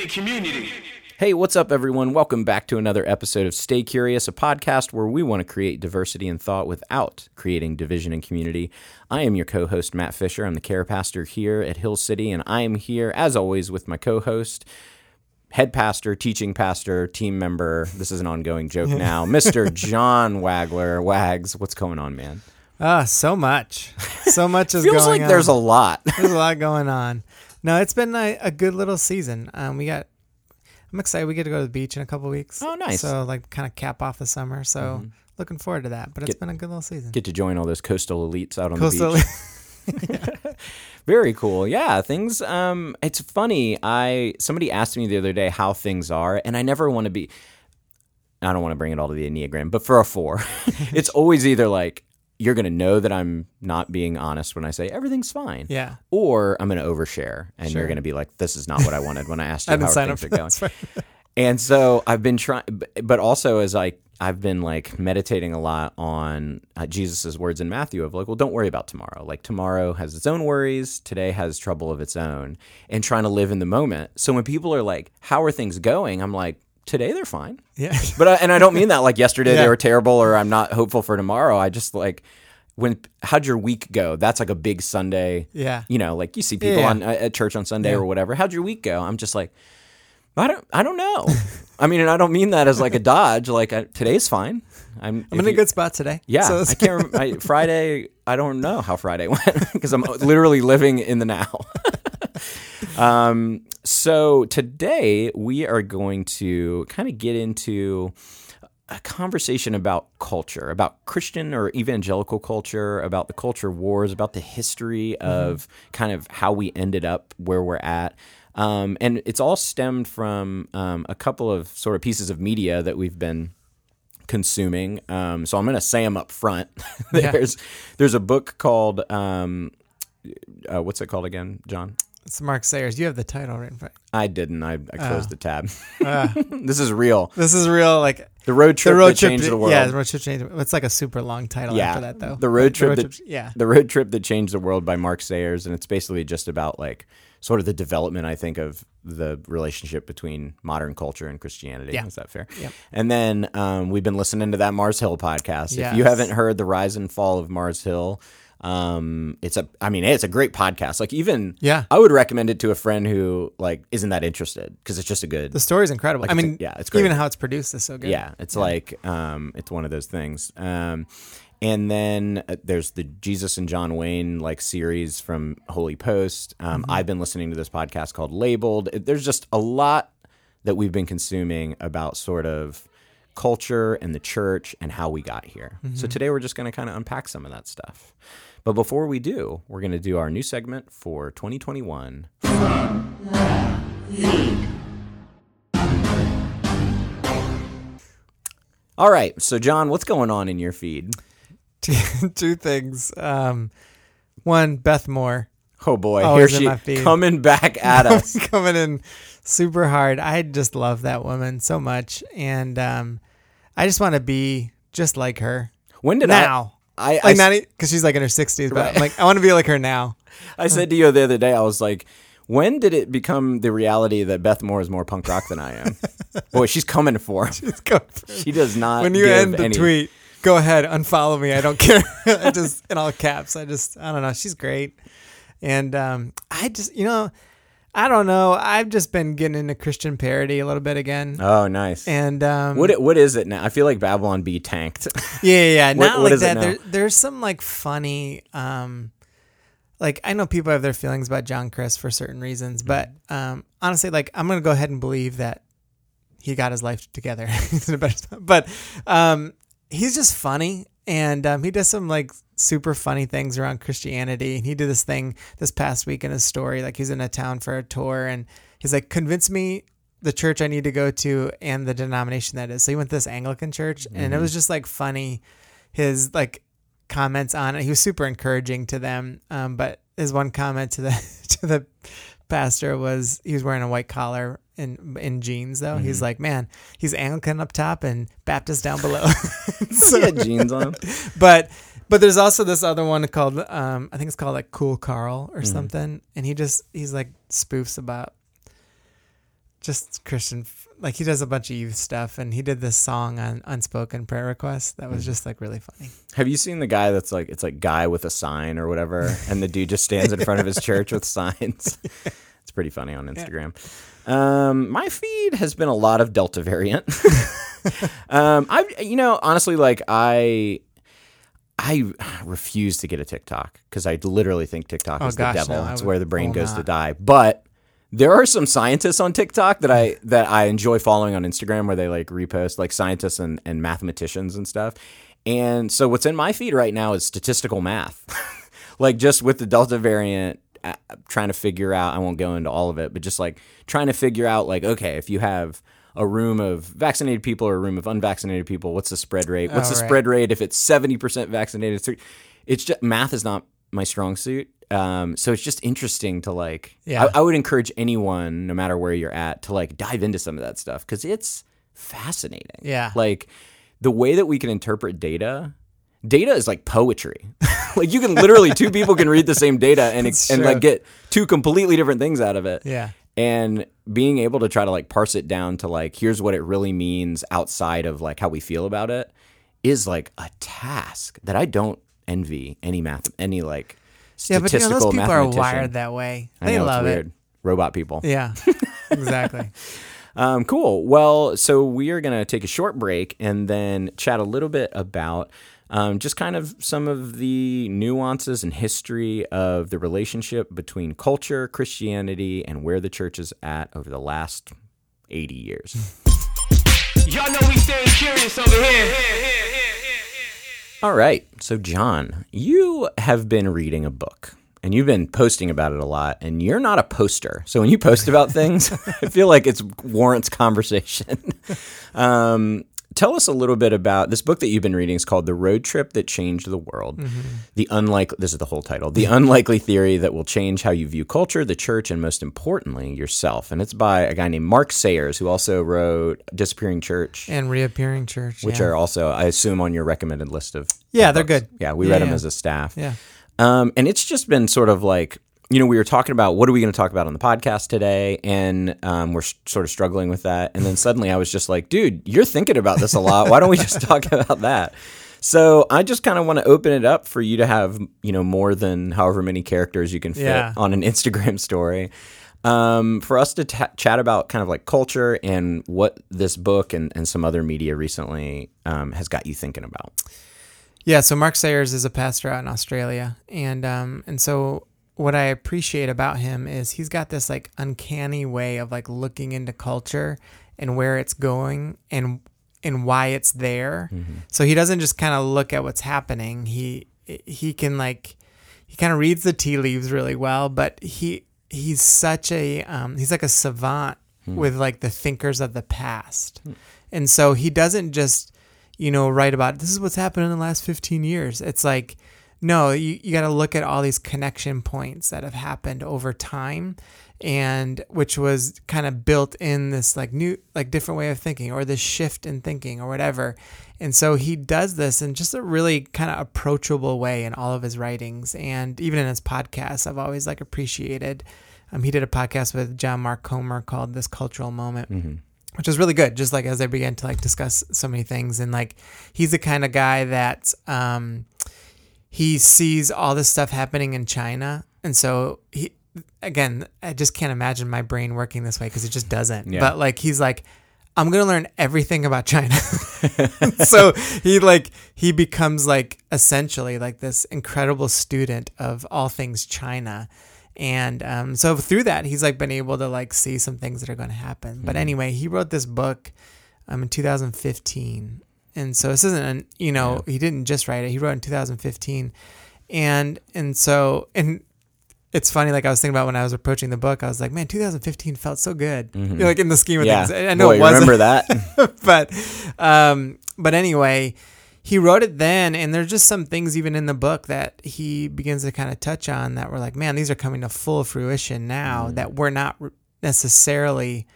mean community. Hey, what's up, everyone? Welcome back to another episode of Stay Curious, a podcast where we want to create diversity in thought without creating division in community. I am your co host, Matt Fisher. I'm the care pastor here at Hill City, and I am here, as always, with my co host, head pastor, teaching pastor, team member. This is an ongoing joke now, Mr. John Wagler. Wags, what's going on, man? Ah, so much. So much is Feels going like there's a lot. there's a lot going on. No, it's been a, a good little season. Um, we got. I'm excited. We get to go to the beach in a couple weeks. Oh, nice. Mm-hmm. So like, kind of cap off the summer. So looking forward to that. But it's Get- been a good little season. Get to join all those coastal elites out on Coastal- the beach. Very cool. Yeah, things um it's funny. I somebody asked me the other day how things are and I never want to be I don't want to bring it all to the Enneagram, but for a 4, it's always either like you're going to know that I'm not being honest when I say everything's fine. yeah. Or I'm going to overshare and you're going to be like this is not what I wanted when I asked you I how things are going. right. And so I've been trying, but also as I I've been like meditating a lot on uh, Jesus's words in Matthew of like, well, don't worry about tomorrow. Like tomorrow has its own worries, today has trouble of its own, and trying to live in the moment. So when people are like, "How are things going?" I'm like, "Today they're fine." Yeah. But I, and I don't mean that like yesterday Yeah. they were terrible or I'm not hopeful for tomorrow. I just like when how'd your week go? That's like a big Sunday. Yeah. You know, like you see people Yeah. on uh, at church on Sunday Yeah. or whatever. How'd your week go? I'm just like, I don't, I don't know. I mean, and I don't mean that as like a dodge. Like I, today's fine. I'm, I'm in a good spot today. Yeah, So I can't. Rem- I, Friday. I don't know how Friday went because I'm literally living in the now. um. So today we are going to kind of get into a conversation about culture, about Christian or evangelical culture, about the culture wars, about the history of kind of how we ended up where we're at. Um, and it's all stemmed from um, a couple of sort of pieces of media that we've been consuming. Um, so I'm going to say them up front. Yeah. there's there's a book called um, uh, what's it called again, John? It's Mark Sayers. You have the title right in front. I didn't. I, I closed Oh. the tab. Ah. this is real. This is real. Like The road trip the road that trip. changed the world. Yeah, the road trip changed. It's like a super long title Yeah, after that, though. the road trip that- trip- yeah. the road trip that changed the world by Mark Sayers, and it's basically just about like sort of the development, I think, of the relationship between modern culture and Christianity. Yeah. Is that fair? Yep. And then um, we've been listening to that Mars Hill podcast. If you haven't heard the rise and fall of Mars Hill, um, it's a, I mean, it's a great podcast. Like even, Yeah. I would recommend it to a friend who like isn't that interested because it's just a good. The story's incredible. Like, I it's a- mean, yeah, it's great. Even how it's produced is so good. Yeah, it's like um, it's one of those things. Um, and then uh, there's the Jesus and John Wayne like series from Holy Post. Um, I've been listening to this podcast called Labeled. There's just a lot that we've been consuming about sort of culture and the church and how we got here. So today we're just going to kind of unpack some of that stuff. But before we do, we're going to do our new segment for 2021. All right. So, John, what's going on in your feed? two, two things. Um, one, Beth Moore Oh, boy. Always Here she coming back at us. coming in super hard. I just love that woman so much, and um, I just want to be just like her When did now. I? I, I, Like not because she's like in her sixties, but like I want to be like her now. I said to you the other day, I was like, when did it become the reality that Beth Moore is more punk rock than I am? Boy, she's coming for him. For it. She does not. when you end the any- tweet, go ahead, unfollow me. I don't care. I just in all caps. I just I don't know. She's great, and um, I just you know, I don't know. I've just been getting into Christian parody a little bit again, Oh, nice. and um, what what is it now? I feel like Babylon Bee tanked. Yeah, yeah, yeah. What- Not what like that. There, there's some like funny, um, like I know people have their feelings about John Crist for certain reasons, but Mm-hmm. um, honestly, like I'm gonna go ahead and believe that he got his life together. he's in a better spot. But um, he's just funny, and um, he does some like super funny things around Christianity. And he did this thing this past week in his story, like he's in a town for a tour, and he's like, "Convince me." The church I need to go to and the denomination that is. So he went to this Anglican church, and it was just like funny his like comments on it. He was super encouraging to them. Um, but his one comment to the to the pastor was he was wearing a white collar in in jeans though. He's like, man, he's Anglican up top and Baptist down below. he had jeans on. but But there's also this other one called um, I think it's called like Cool Carl Mm-hmm. or something, and he just he's like spoofs about just Christian. f- Like he does a bunch of youth stuff, and he did this song on unspoken prayer requests that was just like really funny. Have you seen the guy that's like it's like guy with a sign or whatever, and the dude just stands in front of his church with signs? It's pretty funny on Instagram. Um, my feed has been a lot of Delta variant. um, I you know honestly like I. I refuse to get a TikTok because I literally think TikTok Oh, is gosh, the devil. no, it's where the brain goes to die. But there are some scientists on TikTok that I that I enjoy following on Instagram where they like repost like scientists and, and mathematicians and stuff. And so what's in my feed right now is statistical math. like just with the Delta variant uh, trying to figure out I won't go into all of it, but just like trying to figure out like okay, if you have a room of vaccinated people or a room of unvaccinated people, what's the spread rate? What's Oh, the right. spread rate if it's 70% vaccinated? It's just math is not my strong suit. Um, so it's just interesting to like, Yeah. I, I would encourage anyone, no matter where you're at, to like dive into some of that stuff because it's fascinating. Yeah. Like the way that we can interpret data, data is like poetry. like you can literally, two people can read the same data and, That's and true. like get two completely different things out of it Yeah. and being able to try to like parse it down to like here's what it really means outside of like how we feel about it is like a task that I don't envy any math any like Yeah, but you know those people are wired that way. I They know, love it's it. Robot people. Yeah. exactly. Um, cool. Well, so we are going to take a short break and then chat a little bit about um, just kind of some of the nuances and history of the relationship between culture, Christianity, and where the church is at over the last 80 years. Y'all know we staying curious over here. All right. So, John, you have been reading a book and you've been posting about it a lot, and you're not a poster. So, when you post about things, I feel like it warrants conversation. Um, tell us a little bit about this book that you've been reading. is called The Road Trip That Changed the World. The unlikely, this is the whole title, The Unlikely Theory That Will Change How You View Culture, the Church, and most importantly, yourself. And it's by a guy named Mark Sayers, who also wrote Disappearing Church. And reappearing church. which yeah. are also, I assume, on your recommended list of. Yeah, of they're good. Yeah, we Yeah, read them as a staff. Yeah. Um, and it's just been sort of like, you know, we were talking about what are we going to talk about on the podcast today, and um, we're s- sort of struggling with that. And then suddenly I was just like, dude, you're thinking about this a lot. Why don't we just talk about that? So I just kind of want to open it up for you to have, you know, more than however many characters you can fit Yeah. on an Instagram story. Um, for us to ta chat about kind of like culture and what this book and, and some other media recently um, has got you thinking about. Yeah, so Mark Sayers is a pastor out in Australia, and um, and so what I appreciate about him is he's got this like uncanny way of like looking into culture and where it's going and and why it's there. Mm-hmm. So he doesn't just kind of look at what's happening. He he can like he kind of reads the tea leaves really well, but he he's such a um, he's like a savant hmm. with like the thinkers of the past, hmm. and so he doesn't just you know write about this is what's happened in the last 15 years. It's like no, you, you got to look at all these connection points that have happened over time and which was kind of built in this like new like different way of thinking or this shift in thinking or whatever. And so he does this in just a really kind of approachable way in all of his writings and even in his podcasts i've always like appreciated um, he did a podcast with john mark comer called this cultural moment which is really good just like as they began to like discuss so many things and like he's the kind of guy that um he sees all this stuff happening in China, and so he again, I just can't imagine my brain working this way because it just doesn't. Yeah. But like he's like, I'm gonna learn everything about China. so he like he becomes like essentially like this incredible student of all things China. And um, so through that, he's like been able to like see some things that are going to happen. But anyway, he wrote this book um, in 2015, and so this isn't an you know he didn't just write it. He wrote it in 2015, and and so and it's funny. Like I was thinking about when I was approaching the book, I was like, man, 2015 felt so good. You know, like in the scheme of Yeah. things. I know Boy, it wasn't remember that? but um but anyway he wrote it then and there's just some things even in the book that he begins to kind of touch on that were like man these are coming to full fruition now Mm. that were not necessarily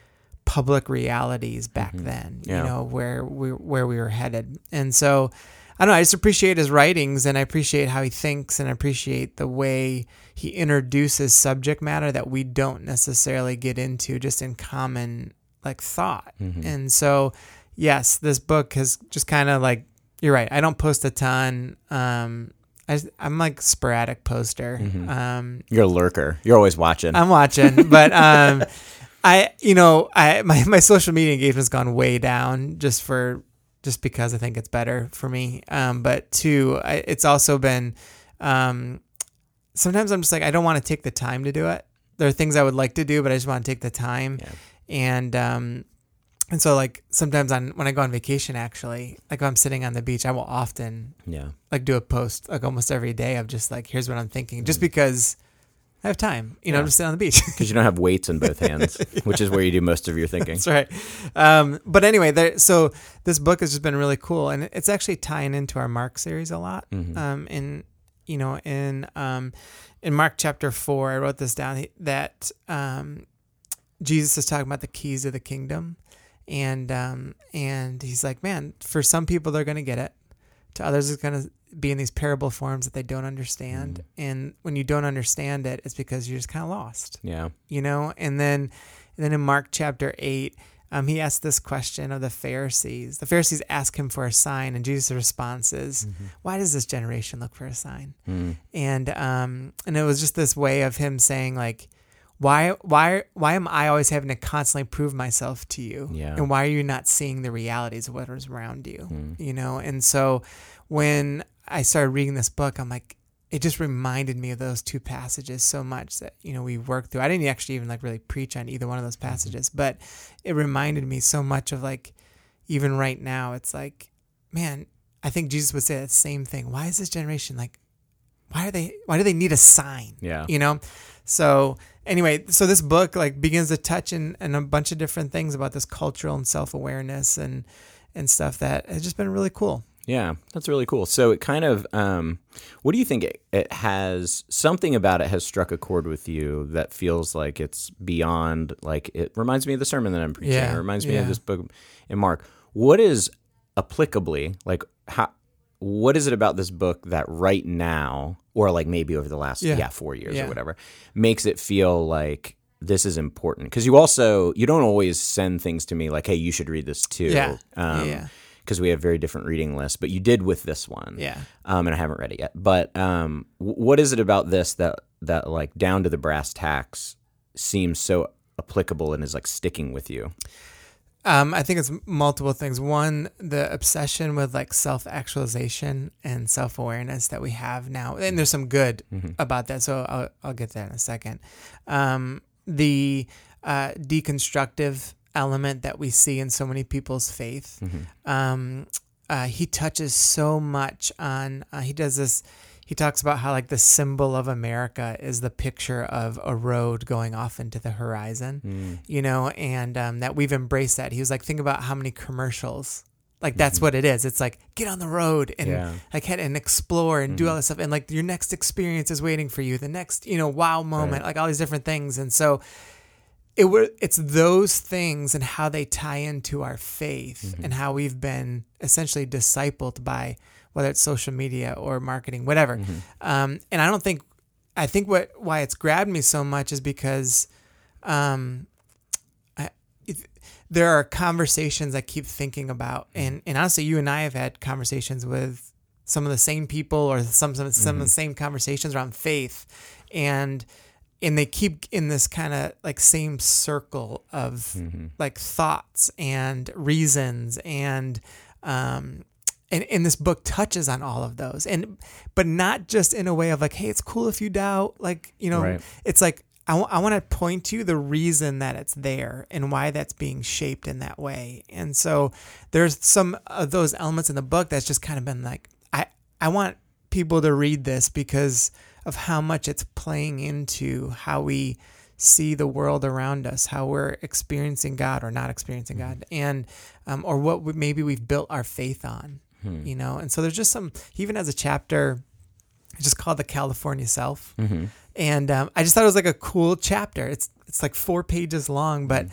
public realities back then Mm-hmm. Yeah. you know where we where we were headed and so I don't know. I just appreciate his writings and I appreciate how he thinks and I appreciate the way he introduces subject matter that we don't necessarily get into just in common like thought. And so, yes, this book has just kind of like you're right. I don't post a ton. Um, I, I'm like sporadic poster. Um, You're a lurker. You're always watching. I'm watching, but um, I, you know, I my, my social media engagement's gone way down just for just because I think it's better for me. Um, but two, I, it's also been um, sometimes I'm just like I don't want to take the time to do it. There are things I would like to do, but I just want to take the time, Yeah. and um, and so like sometimes on when I go on vacation, actually, like if I'm sitting on the beach, I will often yeah. like do a post like almost every day of just like here's what I'm thinking, just because I have time. You know. Yeah. I'm just sitting on the beach. Because you don't have weights in both hands, which is where you do most of your thinking. That's right. Um, but anyway, there, so this book has just been really cool, and it's actually tying into our Mark series a lot. Mhm. Um, in you know, in um, in Mark chapter four, I wrote this down that um, Jesus is talking about the keys of the kingdom, and um, and he's like, man, for some people they're going to get it, to others is going to be in these parable forms that they don't understand, and when you don't understand it, it's because you're just kind of lost. Yeah. you know? And then and then in mark chapter 8 um, he asked this question of the pharisees. The pharisees ask him for a sign and jesus' response is why does this generation look for a sign? Mm. and um and it was just this way of him saying like why why why am i always having to constantly prove myself to you? Yeah. and why are you not seeing the realities of what is around you? Mm. you know and so when i started reading this book i'm like it just reminded me of those two passages so much that you know we worked through. I didn't actually even like really preach on either one of those passages but it reminded me so much of like even right now it's like man i think jesus would say that same thing. Why is this generation like why are they why do they need a sign? Yeah. you know? So anyway so this book like begins to touch in, in a bunch of different things about this cultural and self-awareness and and stuff that has just been really cool Yeah, that's really cool. So it kind of, um, what do you think? It, it has something about it has struck a chord with you that feels like it's beyond. Like it reminds me of the sermon that I'm preaching. Yeah, It reminds me yeah. of this book in Mark. What is applicably like? How? What is it about this book that right now, or like maybe over the last Yeah. yeah, four years Yeah. or whatever, makes it feel like this is important? Because you also you don't always send things to me like, hey, you should read this too. Yeah. Um, Yeah. because we have very different reading lists, but you did with this one. Yeah. Um, and I haven't read it yet. But um, w- what is it about this that that like down to the brass tacks seems so applicable and is like sticking with you? Um, I think it's multiple things. One, the obsession with like self actualization and self awareness that we have now, and there's some good about that. So I'll, I'll get that in a second. Um, the uh, deconstructive element that we see in so many people's faith. Um, uh, he touches so much on. Uh, he does this. He talks about how like the symbol of America is the picture of a road going off into the horizon mm. you know, and um, that we've embraced that. He was like, think about how many commercials. Like that's mm-hmm. what it is. It's like get on the road and Yeah. like head and explore and do mm-hmm. all this stuff, and like your next experience is waiting for you. The next, you know, wow moment, like all these different things. And so it were it's those things and how they tie into our faith mm-hmm. and how we've been essentially discipled by whether it's social media or marketing, whatever. Um, and I don't think I think what why it's grabbed me so much is because um, I, there are conversations I keep thinking about, and and honestly, you and I have had conversations with some of the same people or some some, some of the same conversations around faith, and and they keep in this kind of like same circle of like thoughts and reasons and um and, and this book touches on all of those. And but not just in a way of like hey it's cool if you doubt like you know Right. it's like I want to point to the reason that it's there and why that's being shaped in that way. And so there's some of those elements in the book that's just kind of been like i i want people to read this because of how much it's playing into how we see the world around us, how we're experiencing God or not experiencing God, and um, or what we, maybe we've built our faith on, Hmm. you know. And so there's just some. He even has a chapter, it's just called the California Self, mm-hmm. and um, I just thought it was like a cool chapter. It's it's like four pages long, but hmm.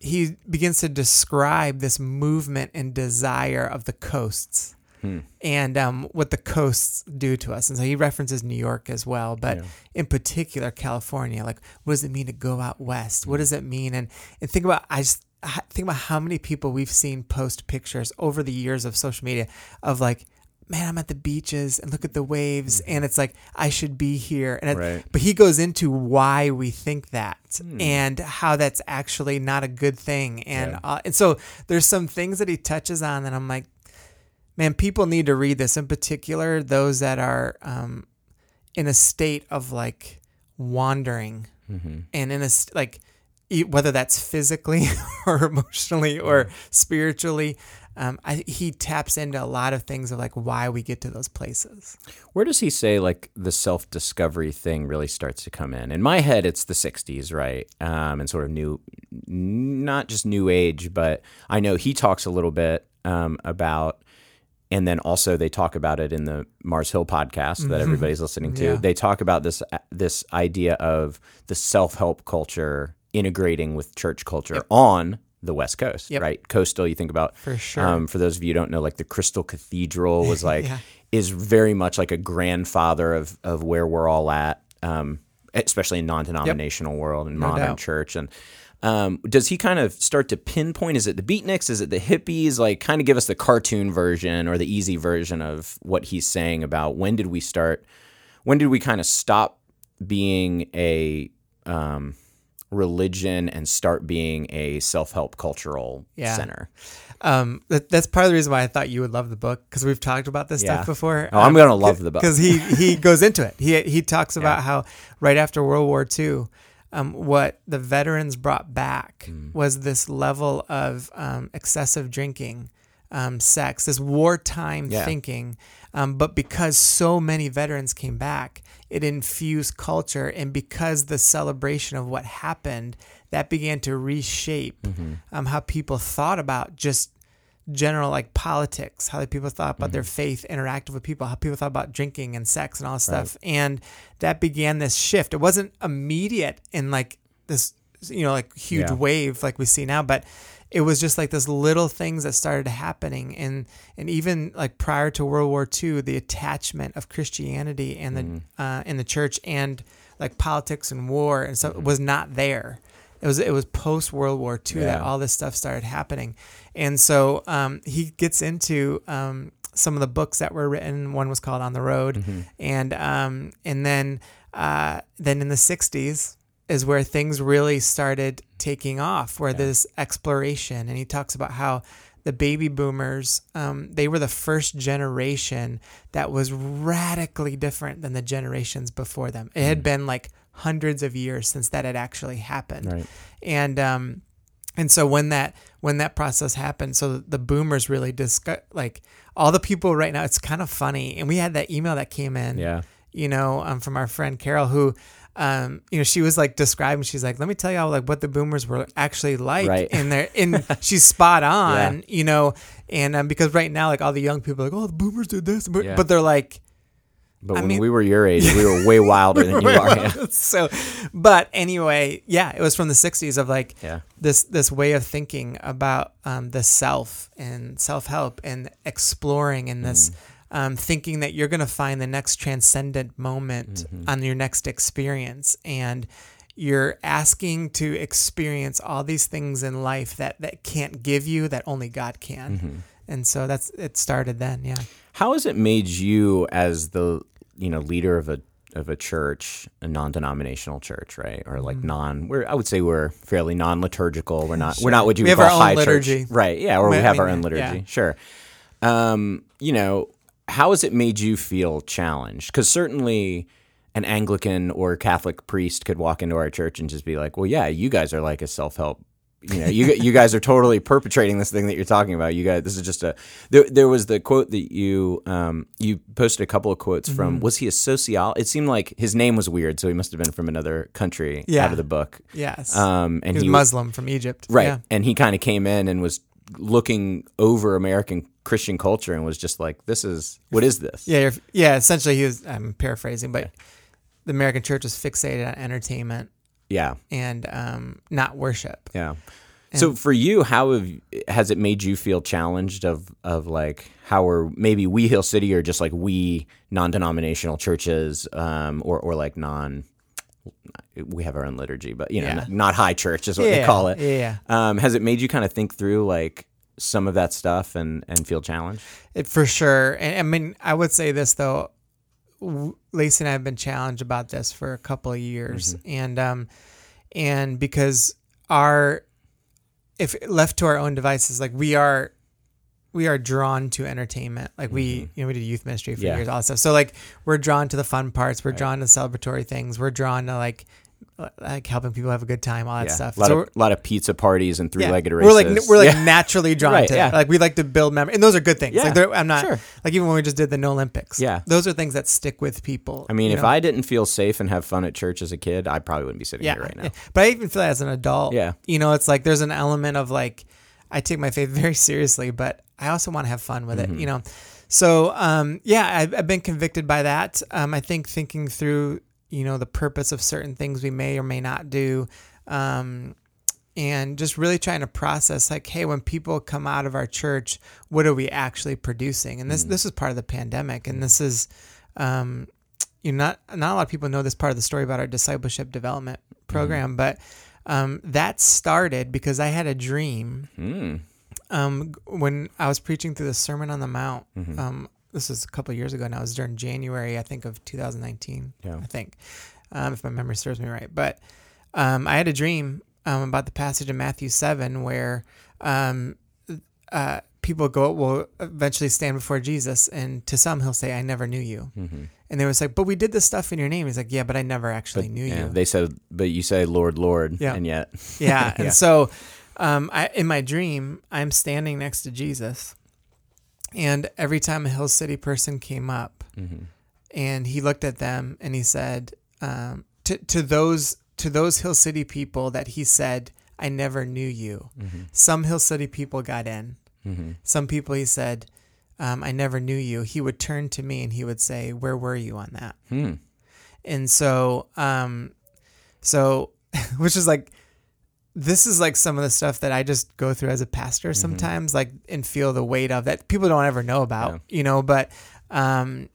he begins to describe this movement and desire of the coasts hmm. and um, what the coasts do to us. And so he references New York as well, but in particular California. Like, what does it mean to go out west? What does it mean? And and think about I just I think about how many people we've seen post pictures over the years of social media of like. Man, I'm at the beaches and look at the waves, and it's like I should be here. And it, Right. but he goes into why we think that and how that's actually not a good thing. And Yeah. uh, and so there's some things that he touches on that I'm like, man, people need to read this. In particular, those that are um, in a state of like wandering and in a like whether that's physically or emotionally or spiritually. Um, I, he taps into a lot of things of like why we get to those places. Where does he say like the self discovery thing really starts to come in? In my head, it's the '60s, right? Um, and sort of new, not just new age, but I know he talks a little bit um, about, and then also they talk about it in the Mars Hill podcast that everybody's listening to. Yeah. They talk about this this idea of the self help culture integrating with church culture on the West Coast, Yep. right? Coastal, you think about For sure. Um, for those of you who don't know, like the Crystal Cathedral was like Yeah. is very much like a grandfather of of where we're all at, um, especially in non-denominational world and modern doubt. church. And um, does he kind of start to pinpoint? Is it the beatniks? Is it the hippies? Like, kind of give us the cartoon version or the easy version of what he's saying about when did we start? When did we kind of stop being a um, religion and start being a self-help cultural Yeah. center? Um, that, that's part of the reason why I thought you would love the book because we've talked about this Yeah. stuff before. Oh, I'm gonna love the book. because he he goes into it. He he talks about how right after World War II, um, what the veterans brought back Hmm. was this level of um, excessive drinking, um, sex, this wartime Yeah. thinking. Um, but because so many veterans came back, it infused culture, and because the celebration of what happened, that began to reshape Mm-hmm. um, how people thought about just general like politics, how people thought about their Mm-hmm. faith interacted with people, how people thought about drinking and sex and all this stuff. And that began this shift. It wasn't immediate in like this, you know, like huge Yeah. wave like we see now, but it was just like this little things that started happening. And, and even like prior to World War II, the attachment of Christianity and the, Mm-hmm. uh, in the church and like politics and war and Mm-hmm. stuff was not there. It was it was post World War II that all this stuff started happening, and so um, he gets into um, some of the books that were written. One was called On the Road, Mm-hmm. and um, and then uh, then in the '60s is where things really started taking off, where this exploration, and he talks about how the baby boomers um, they were the first generation that was radically different than the generations before them. It Mm. had been like hundreds of years since that had actually happened Right. and um and so when that when that process happened so the boomers really discuss like all the people right now it's kind of funny and we had that email that came in Yeah. you know um, from our friend carol who um you know she was like describing she's like let me tell you how like what the boomers were actually like Right. in there and she's spot on Yeah. you know and um, because right now like all the young people are like oh the boomers did this but, Yeah. but they're like But I when mean- we were your age, we were way wilder than you are. Yeah. so but anyway yeah it was from the 60s of like Yeah. this this way of thinking about um, the self and self-help and exploring and this um, thinking that you're going to find the next transcendent moment on your next experience and you're asking to experience all these things in life that that can't give you that only god can and so that's it started then yeah How has it made you as the you know leader of a of a church, a non-denominational church, right? Or like Mm-hmm. non we're I would say we're fairly non-liturgical. We're not we're not what you We would have call our own high liturgy. church. Right. Yeah, or we I have our mean, own liturgy. yeah. Sure. Um, you know, how has it made you feel challenged? Cuz certainly an Anglican or Catholic priest could walk into our church and just be like, "Well, yeah, you guys are like a self-help you know, you you guys are totally perpetrating this thing that you're talking about. You guys, this is just a. There, there was the quote that you um you posted a couple of quotes Mm-hmm. from. Was he a socio? It seemed like his name was weird, so he must have been from another country Yeah. out of the book. yes Um, and he was he muslim from egypt right, yeah. and he kind of came in and was looking over American Christian culture and was just like, "This is what is this?" Yeah, you're, yeah. Essentially, he was. I'm paraphrasing, but the American church was fixated on entertainment yeah, and um, not worship. yeah. So for you, how have has it made you feel challenged of of like how are maybe we Hill City or just like we non denominational churches um, or or like non we have our own liturgy, but you know Yeah. not, not high church is what they call it. yeah. Um, has it made you kind of think through like some of that stuff and and feel challenged? It, for sure. And I mean, I would say this though. Lacey and I have been challenged about this for a couple of years, and um, and because our if left to our own devices, like we are we are drawn to entertainment. Like we, you know, we did youth ministry for Yeah. years, all that stuff. So like we're drawn to the fun parts. We're drawn to celebratory things. We're drawn to like like helping people have a good time, all that Yeah, stuff. a lot so of lot of pizza parties and three yeah, legged we're races. like we're like Yeah. naturally drawn Right, to yeah. like we like to build memories, and those are good things. Yeah, like I'm not sure. like even when we just did the no Olympics. Yeah. those are things that stick with people. I mean, if know? I didn't feel safe and have fun at church as a kid, I probably wouldn't be sitting here right now. but I even feel that as an adult. Yeah. you know, it's like there's an element of like I take my faith very seriously, but I also want to have fun with Mm-hmm. it. You know, so um, yeah, I've, I've been convicted by that. Um, I think thinking through you know the purpose of certain things we may or may not do. Um, and just really trying to process like hey when people come out of our church what are we actually producing and this this is part of the pandemic and this is um you know not not a lot of people know this part of the story about our discipleship development program but um that started because i had a dream Mm. um when i was preaching through the sermon on the mount Mm-hmm. um this is a couple of years ago now it was during january i think of 2019 Yeah. i think um, if my memory serves me right but um, I had a dream um, about the passage in Matthew 7 where um, uh, people go will eventually stand before Jesus, and to some he'll say, "I never knew you," and they was like, "But we did this stuff in your name." He's like, "Yeah, but I never actually knew Yeah, you." they said, but you say Lord, Lord, Yeah. and yet, yeah, and Yeah. so um, I, in my dream, I'm standing next to Jesus, and every time a Hill City person came up, Mm-hmm. and he looked at them and he said um, to to those to those Hill City people that he said, "I never knew you." Mm-hmm. Some Hill City people got in. Some people he said, um, "I never knew you." He would turn to me and he would say, "Where were you on that?" Hmm. And so, um, so which is like. This is like some of the stuff that I just go through as a pastor mm-hmm. sometimes, like and feel the weight of that people don't ever know about, you know. But um,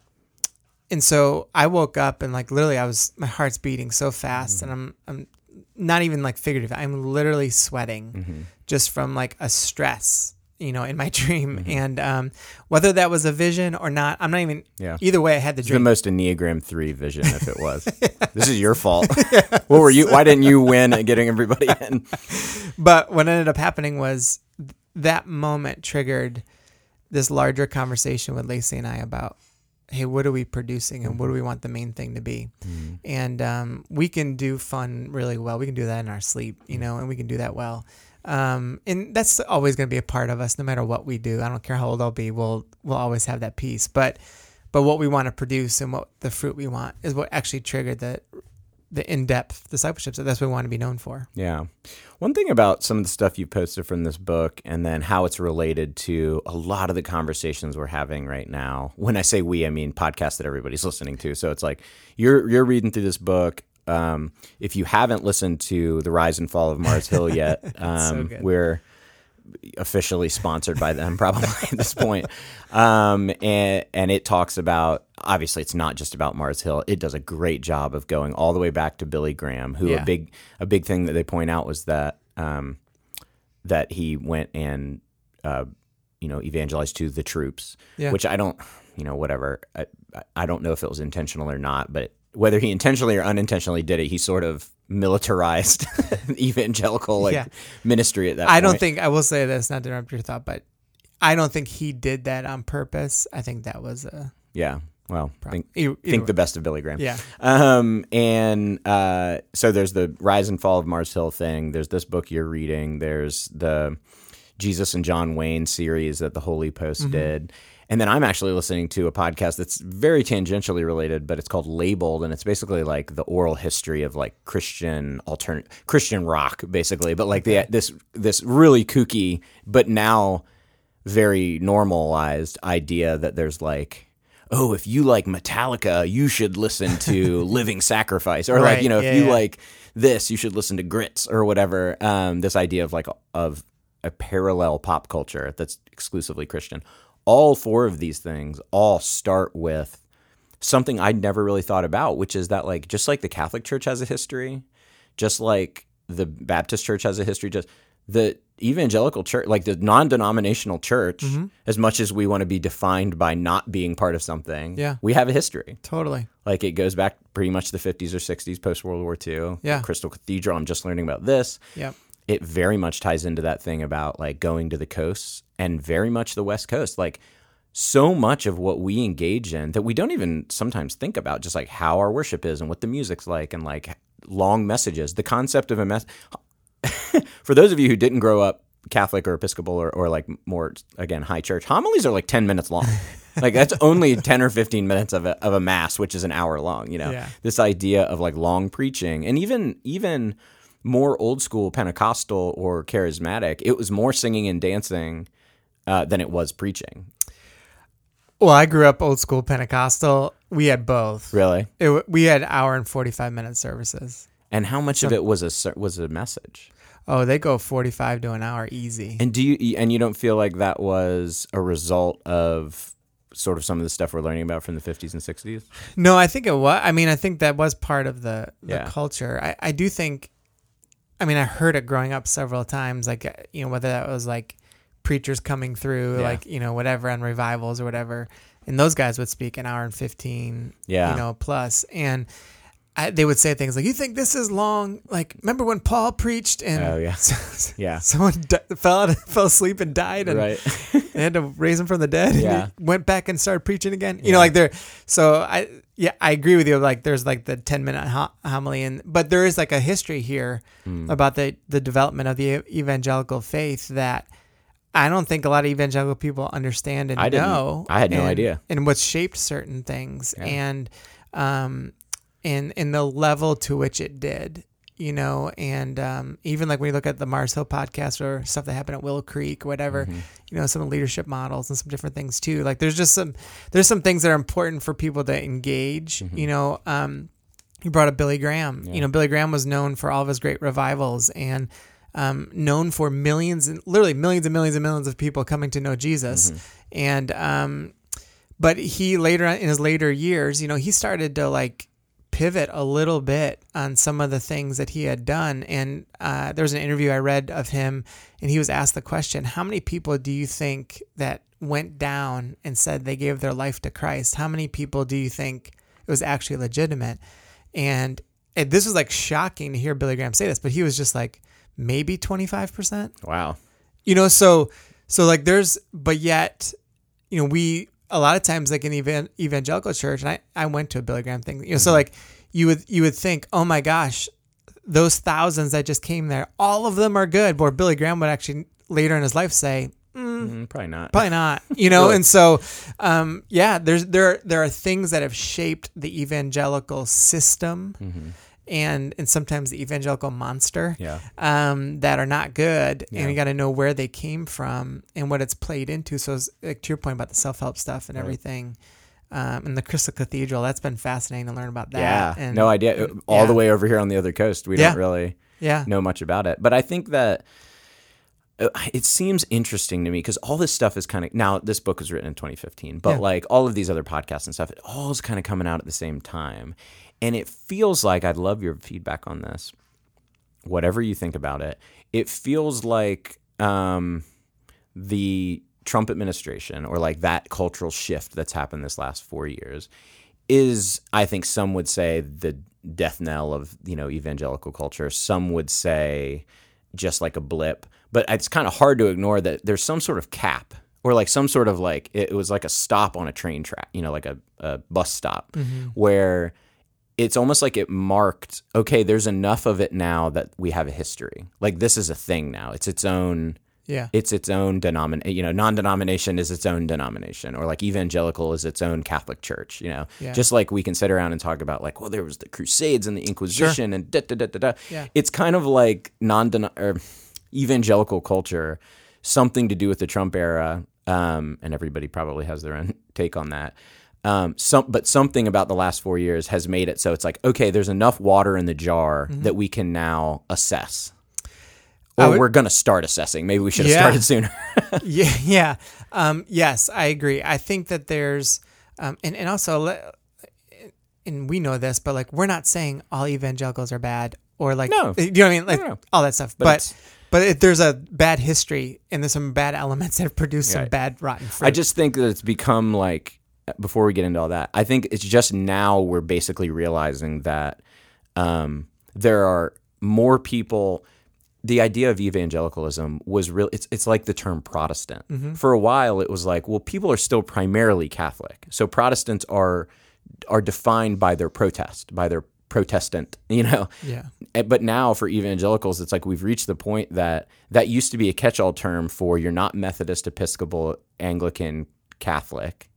and so I woke up and like literally I was my heart's beating so fast mm-hmm. and I'm I'm not even like figurative. I'm literally sweating mm-hmm. just from like a stress, you know, in my dream. And um, whether that was a vision or not, I'm not even. Yeah. Either way, I had the dream. the most Enneagram three vision if it was. This is your fault. what were you? Why didn't you win at getting everybody in? but what ended up happening was that moment triggered this larger conversation with Lacey and I about, hey, what are we producing and what do we want the main thing to be? And um, we can do fun really well. We can do that in our sleep, you know, and we can do that well. Um, and that's always going to be a part of us, no matter what we do. I don't care how old I'll be. We'll we'll always have that piece. But but what we want to produce and what the fruit we want is what actually triggered the the in depth discipleship. So that's what we want to be known for. Yeah. One thing about some of the stuff you posted from this book and then how it's related to a lot of the conversations we're having right now. When I say we, I mean podcasts that everybody's listening to. So it's like you're you're reading through this book. Um, if you haven't listened to The Rise and Fall of Mars Hill yet, um, good. we're officially sponsored by them probably at this point. Um, and and it talks about obviously it's not just about Mars Hill. It does a great job of going all the way back to Billy Graham, who Yeah. a big a big thing that they point out was that um, that he went and uh, you know evangelized to the troops, Yeah. which I don't you know whatever I, I don't know if it was intentional or not, but whether he intentionally or unintentionally did it, he sort of militarized evangelical like Yeah. ministry at that. I don't think I will say this, not to interrupt your thought, but I don't think he did that on purpose. I think that was a Yeah. Well, think, either- either think the best of Billy Graham. Yeah. Um, and uh, so there's the rise and fall of Mars Hill thing. There's this book you're reading. There's the Jesus and John Wayne series that the Holy Post Mm-hmm. did. And then I'm actually listening to a podcast that's very tangentially related, but it's called Labeled, and it's basically like the oral history of like Christian alternate Christian rock, basically. But like the this this really kooky, but now very normalized idea that there's like oh, if you like Metallica, you should listen to Living Sacrifice, or like you know, if you yeah. like this, you should listen to Grits or whatever. Um, this idea of like of a parallel pop culture that's exclusively Christian. All four of these things all start with something I'd never really thought about, which is that like just like the Catholic Church has a history, just like the Baptist Church has a history, just the evangelical church, like the non-denominational church, Mm-hmm. as much as we want to be defined by not being part of something, Yeah. we have a history. Totally. Like it goes back pretty much the 50s or 60s, post World War II. Yeah. Crystal Cathedral. I'm just learning about this Yeah. it very much ties into that thing about like going to the coasts and very much the west coast. Like so much of what we engage in that we don't even sometimes think about just like how our worship is and what the music's like and like long messages. The concept of a mess for those of you who didn't grow up catholic or episcopal or, or like more again high church homilies are like 10 minutes long. Like that's only 10 or 15 minutes of a, of a mass which is an hour long you know? Yeah. this idea of like long preaching and even even more old school Pentecostal or charismatic, it was more singing and dancing uh, than it was preaching. Well, I grew up old school Pentecostal. We had both. Really? It, we had hour and 45 minute services. And how much of it was a was a message? Oh, they go 45 to an hour easy. And do you and you don't feel like that was a result of sort of some of the stuff we're learning about from the 50s and 60s? No, I think it was. I mean, I think that was part of the, the Yeah. culture. I, I do think, I mean, I heard it growing up several times, like, uh, you know, whether that was like preachers coming through, Yeah. like, you know, whatever on revivals or whatever. And those guys would speak an hour and 15, Yeah. you know, plus. And I, they would say things like, you think this is long? Like, remember when Paul preached and Oh yeah. Yeah. someone di- fell out, fell asleep and died and Right. they had to raise him from the dead. and Yeah. went back and started preaching again. You Yeah. know, like there. So I, yeah, I agree with you. Like there's like the 10 minute ho- homily, and but there is like a history here Hmm. about the the development of the evangelical faith that I don't think a lot of evangelical people understand and I know. I had no and- idea. And what's shaped certain things, and um, and and the level to which it did. You know, and um, even like when you look at the Mars Hill podcast or stuff that happened at Willow Creek, or whatever, Mm-hmm. you know, some of the leadership models and some different things too. Like there's just some there's some things that are important for people to engage. Mm-hmm. You know, um, you brought up Billy Graham. You know, Billy Graham was known for all of his great revivals and um, known for millions and literally millions and millions and millions of people coming to know Jesus. And um, but he later on in his later years, you know, he started to like pivot a little bit on some of the things that he had done. And uh, there was an interview I read of him, and he was asked the question, "How many people do you think that went down and said they gave their life to Christ? How many people do you think it was actually legitimate?" And it, this was like shocking to hear Billy Graham say this, but he was just like maybe twenty five percent Wow. you know so so like there's but yet you know we a lot of times like in evan- evangelical church and i i went to a billy graham thing you know so like you would you would think oh my gosh those thousands that just came there all of them are good but billy graham would actually later in his life say Mm, probably not. probably not you know Really? and so um yeah there's there there are things that have shaped the evangelical system and and sometimes the evangelical monster Yeah. um, that are not good, Yeah. and you got to know where they came from and what it's played into. So, it's, like, to your point about the self help stuff and Right. everything, um, and the Crystal Cathedral, that's been fascinating to learn about that. yeah. and, no idea. and- All the way over here on the other coast, we Yeah. don't really Yeah, know much about it. But I think that uh, it seems interesting to me because all this stuff is kind of now. This book was written in 2015, but Yeah. like all of these other podcasts and stuff, it all is kind of coming out at the same time, and it feels like I'd love your feedback on this. Whatever you think about it, it feels like um, the Trump administration or like that cultural shift that's happened this last four years is I think some would say the death knell of you know evangelical culture. Some would say just like a blip, but it's kind of hard to ignore that there's some sort of cap or like some sort of like it was like a stop on a train track, you know, like a, a bus stop where it's almost like it marked okay there's enough of it now that we have a history like this is a thing now it's its own yeah, it's its own denomination. You know, non-denomination is its own denomination, or like evangelical is its own Catholic Church. You know, Yeah. just like we can sit around and talk about like, well, there was the Crusades and the Inquisition and da da da da da. Yeah. It's kind of like non or evangelical culture, something to do with the Trump era, um, and everybody probably has their own take on that. Um, some, but something about the last four years has made it so it's like, okay, there's enough water in the jar that we can now assess. Or would- we're going to start assessing. Maybe we should have Yeah. started sooner. yeah, yeah. Um, yes, I agree. I think that there's, um, and and also, and we know this, but like we're not saying all evangelicals are bad or like, No. you know what I mean, like No, no. all that stuff. But But but, if there's a bad history and there's some bad elements that have produced some bad rotten fruit. I just think that it's become like before we get into all that, I think it's just now we're basically realizing that um, there are more people. The idea of evangelicalism was real. It's it's like the term Protestant. For a while, it was like, well, people are still primarily Catholic, so Protestants are are defined by their protest, by their Protestant. You know, yeah. Eh, but now for evangelicals it's like we've reached the point that that used to be a catch-all term for you're not methodist episcopal anglican catholic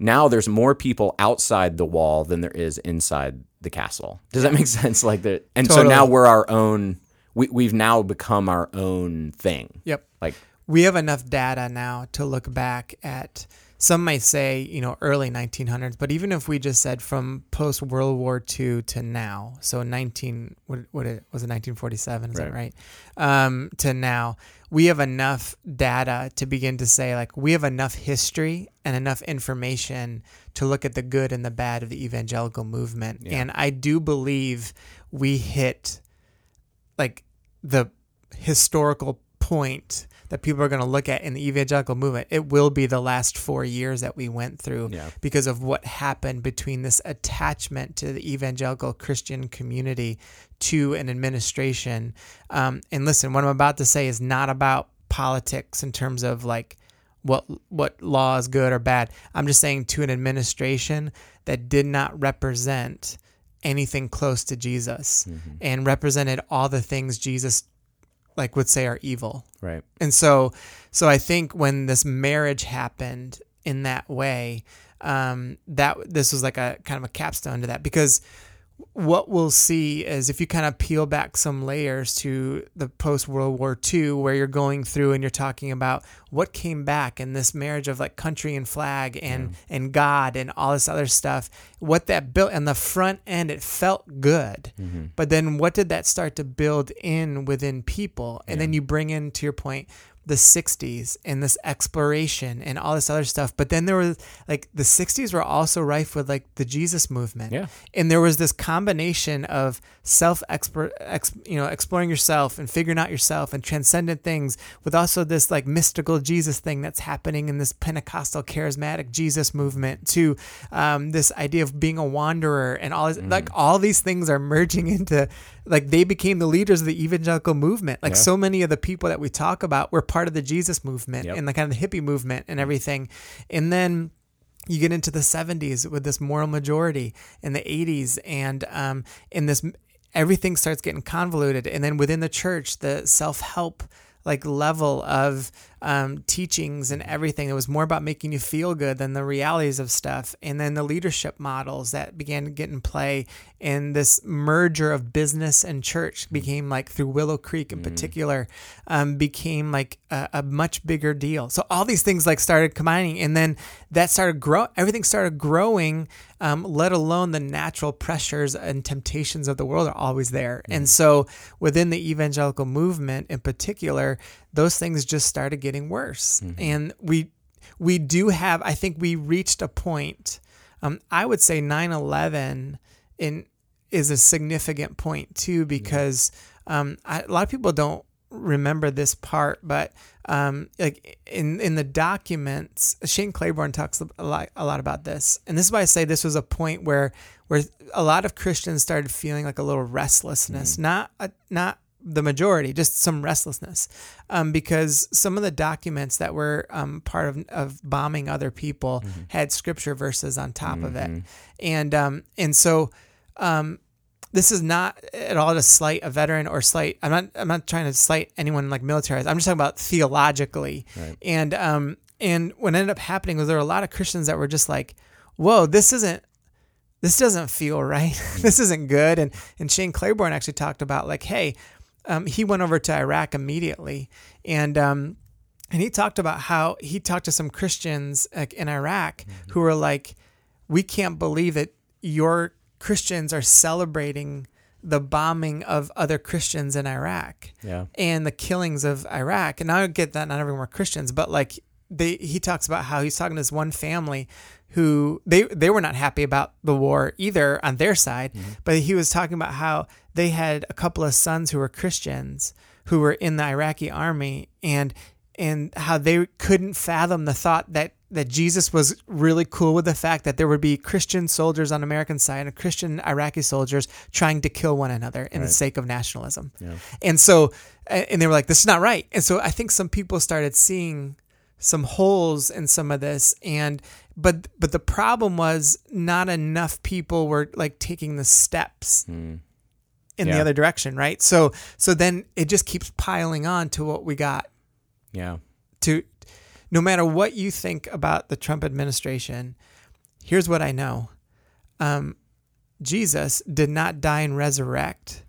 now there's more people outside the wall than there is inside the castle. Does that make sense? Like that and so now we're our own we, we've now become our own thing. Yep. like we have enough data now to look back at some might say you know early 1900s but even if we just said from post world war ii to now so 19 what, what it was it 1947 is that right. um, to now we have enough data to begin to say like we have enough history and enough information to look at the good and the bad of the evangelical movement. And i do believe we hit like the historical point that people are going to look at in the evangelical movement it will be the last four years that we went through Yeah. because of what happened between this attachment to the evangelical christian community to an administration. Um, and listen what i'm about to say is not about politics in terms of like what what law is good or bad. I'm just saying to an administration that did not represent anything close to jesus and represented all the things jesus like would say are evil. Right. And so so i think when this marriage happened in that way um that this was like a kind of a capstone to that because what we'll see is if you kind of peel back some layers to the post World War II, where you're going through and you're talking about what came back in this marriage of like country and flag and and God and all this other stuff, what that built and the front end, it felt good, mm-hmm. but then what did that start to build in within people? And then you bring in, to your point, the 60s and this exploration and all this other stuff. But then there was like the 60s were also rife with like the Jesus movement. Yeah. And there was this combination of self expert, ex, you know, exploring yourself and figuring out yourself and transcendent things with also this like mystical Jesus thing that's happening in this Pentecostal charismatic Jesus movement to um, this idea of being a wanderer and all this, like all these things are merging into like they became the leaders of the evangelical movement. Like Yeah. so many of the people that we talk about were part of the Jesus movement Yep. and the kind of the hippie movement and everything. And then you get into the 70s with this moral majority in the 80s and um, in this everything starts getting convoluted and then within the church the self-help like level of um, teachings and everything. It was more about making you feel good than the realities of stuff. And then the leadership models that began to get in play and this merger of business and church became like through willow creek in particular um, became like a, a much bigger deal. So all these things like started combining. And then that started grow everything started growing um, let alone the natural pressures and temptations of the world are always there. And so within the evangelical movement in particular those things just started getting worse. And we we do have i think we reached a point um, i would say 9-11 in is a significant point too because um, I, a lot of people don't remember this part, but um, like in in the documents, Shane Claiborne talks a lot a lot about this, and this is why I say this was a point where where a lot of Christians started feeling like a little restlessness, not a, not the majority, just some restlessness, um, because some of the documents that were um, part of, of bombing other people had scripture verses on top of it, and um, and so um, this is not at all to slight a veteran or slight. I'm not. I'm not trying to slight anyone like militarized. I'm just talking about theologically. And um and what ended up happening was there were a lot of Christians that were just like, "Whoa, this isn't. This doesn't feel right. this isn't good." And and Shane Claiborne actually talked about like, "Hey, um, he went over to Iraq immediately, and um, and he talked about how he talked to some Christians like, in Iraq who were like." we can't believe that your Christians are celebrating the bombing of other Christians in Iraq Yeah. and the killings of Iraq. And I get that not everyone were Christians, but like they he talks about how he's talking to this one family who they they were not happy about the war either on their side, mm-hmm. but he was talking about how they had a couple of sons who were Christians who were in the Iraqi army and and how they couldn't fathom the thought that that Jesus was really cool with the fact that there would be Christian soldiers on American side and Christian Iraqi soldiers trying to kill one another in the sake of nationalism. And so and they were like this is not right. And so I think some people started seeing some holes in some of this and but but the problem was not enough people were like taking the steps in the other direction, right? So so then it just keeps piling on to what we got Yeah. to no matter what you think about the Trump administration, here's what I know. Um, Jesus did not die and resurrect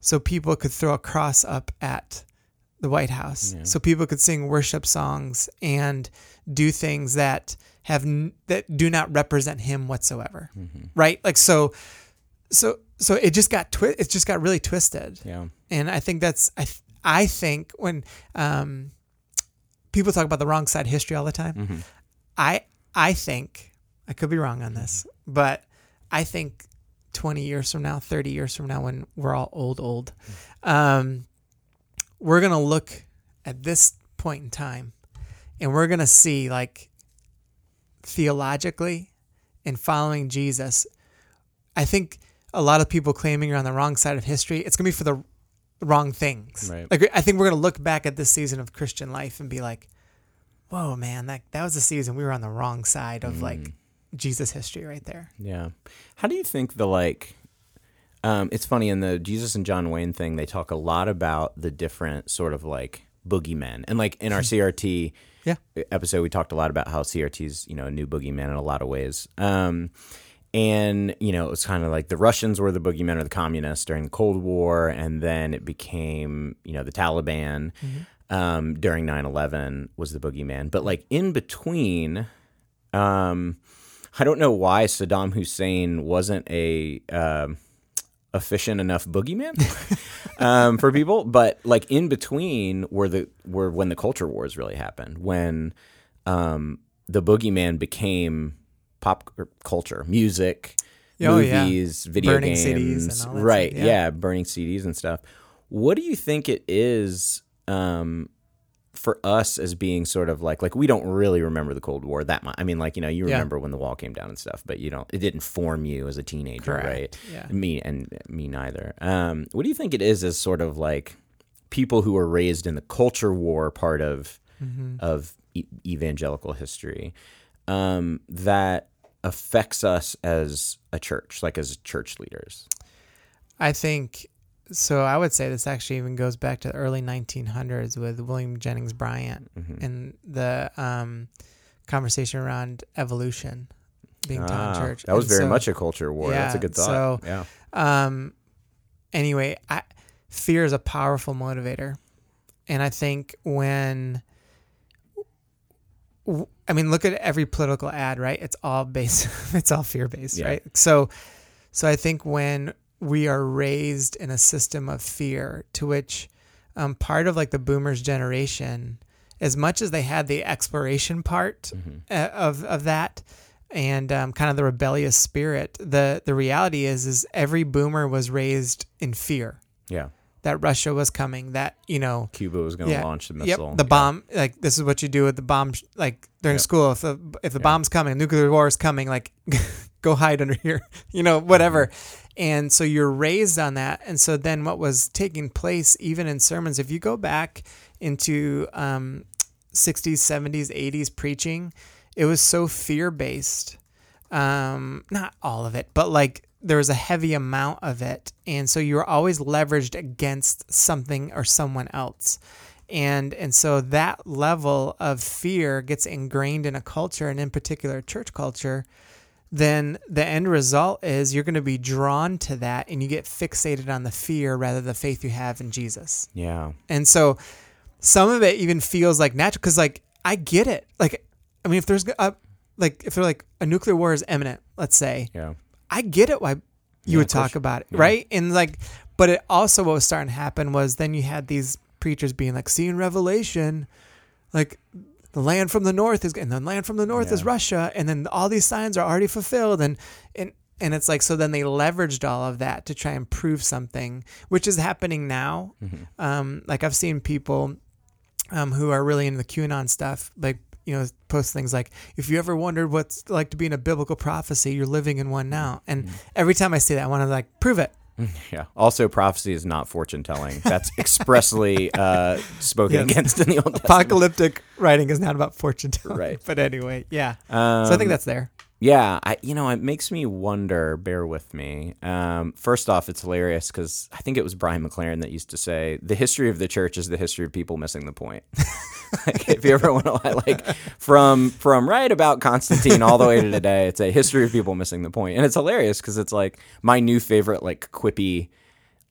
so people could throw a cross up at the White House. So people could sing worship songs and do things that have n- that do not represent him whatsoever. Right? Like so so so it just got twi- it just got really twisted Yeah. and I think that's I th- I think when um, people talk about the wrong side of history all the time, I I think I could be wrong on this, but I think twenty years from now, thirty years from now, when we're all old old, um, we're gonna look at this point in time, and we're gonna see like theologically and following Jesus. I think a lot of people claiming you're on the wrong side of history. It's gonna be for the wrong things. Right. Like I think we're gonna look back at this season of Christian life and be like, "Whoa, man, that that was a season we were on the wrong side of like mm. Jesus history right there." Yeah. How do you think the like um it's funny in the Jesus and John Wayne thing they talk a lot about the different sort of like boogeymen. And like in our CRT Yeah. episode we talked a lot about how CRT's, you know, a new boogeyman in a lot of ways. Um and you know it was kind of like the Russians were the boogeymen or the communists during the Cold War, and then it became you know the Taliban um, during 9/11 was the boogeyman. But like in between, um, I don't know why Saddam Hussein wasn't a um, efficient enough boogeyman um, for people, but like in between were the were when the culture wars really happened when um, the boogeyman became pop culture, music, Oh, yeah. movies, video Burning games, CDs and all that right? yeah. yeah. burning CDs and stuff. What do you think it is? Um, for us as being sort of like like we don't really remember the Cold War that much. I mean, like you know, you Yeah. remember when the wall came down and stuff, but you don't. It didn't form you as a teenager, Correct. right? Yeah. Me and me neither. Um, what do you think it is as sort of like people who were raised in the culture war part of Mm-hmm. of e- evangelical history um, that affects us as a church, like as church leaders? I think so. I would say this actually even goes back to the early 1900s with William Jennings Bryan Mm-hmm. and the um, conversation around evolution being taught in Ah, church. That was And very so- much a culture war. That's a good thought. so- yeah. Um, anyway, I, fear is a powerful motivator, and I think when I mean, look at every political ad, right? It's all based, it's all fear based, Yeah. right? So, so I think when we are raised in a system of fear, to which um, part of like the boomers generation, as much as they had the exploration part uh, of of that, and um, kind of the rebellious spirit, the the reality is is every boomer was raised in fear Yeah. that Russia was coming, that you know Cuba was going to launch the missile. Yep, the Yeah. bomb. Like this is what you do with the bomb. Like during Yep. school, if the if the bomb's coming, nuclear war is coming, like go hide under here, you know, whatever. Mm-hmm. And so you're raised on that. And so then what was taking place, even in sermons, if you go back into um, 60s, 70s, 80s preaching, it was so fear based. Um, not all of it, but like there was a heavy amount of it. And so you were always leveraged against something or someone else. And and so that level of fear gets ingrained in a culture and in particular church culture, then the end result is you're going to be drawn to that and you get fixated on the fear rather than the faith you have in Jesus. Yeah. And so some of it even feels like natural because, like, I get it. Like, I mean, if there's a, uh, like if they're like a nuclear war is imminent, let's say, Yeah. I get it why you Yeah, would talk about it, right? And like, but it also what was starting to happen was then you had these preachers being like, "See in Revelation, like the land from the north is, and the land from the north is Russia, and then all these signs are already fulfilled, and and and it's like so then they leveraged all of that to try and prove something, which is happening now. Mm-hmm. Um, like I've seen people um, who are really into the QAnon stuff, like you know, post things like, "If you ever wondered what's like to be in a biblical prophecy, you're living in one now." And Mm-hmm. every time I see that, I want to like prove it. Yeah. Also, prophecy is not fortune telling. That's expressly uh, spoken Yes. against in the Old Testament. Apocalyptic writing is not about fortune telling, Right. But anyway, yeah. Um, so I think that's there. Yeah, I you know it makes me wonder. Bear with me. Um, first off, it's hilarious because I think it was Brian McLaren that used to say the history of the church is the history of people missing the point. like, if you ever want to like from from right about Constantine all the way to today, it's a history of people missing the point. and it's hilarious because it's like my new favorite like quippy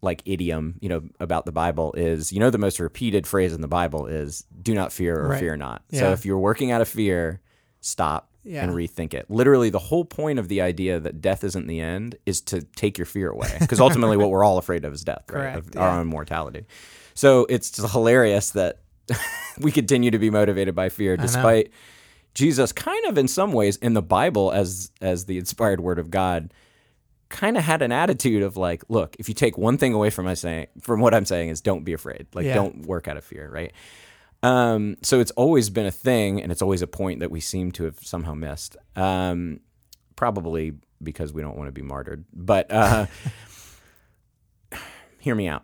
like idiom you know about the bible is you know the most repeated phrase in the bible is do not fear or Right. fear not so if you're working out of fear stop Yeah. and rethink it literally the whole point of the idea that death isn't the end is to take your fear away because ultimately what we're all afraid of is death right Correct, of our yeah. own mortality so it's hilarious that we continue to be motivated by fear despite jesus kind of in some ways in the bible as as the inspired word of god kind of had an attitude of like, look, if you take one thing away from my saying, from what I'm saying is don't be afraid. Like, Yeah. don't work out of fear, right? Um, so it's always been a thing, and it's always a point that we seem to have somehow missed. Um, probably because we don't want to be martyred. But uh, hear me out.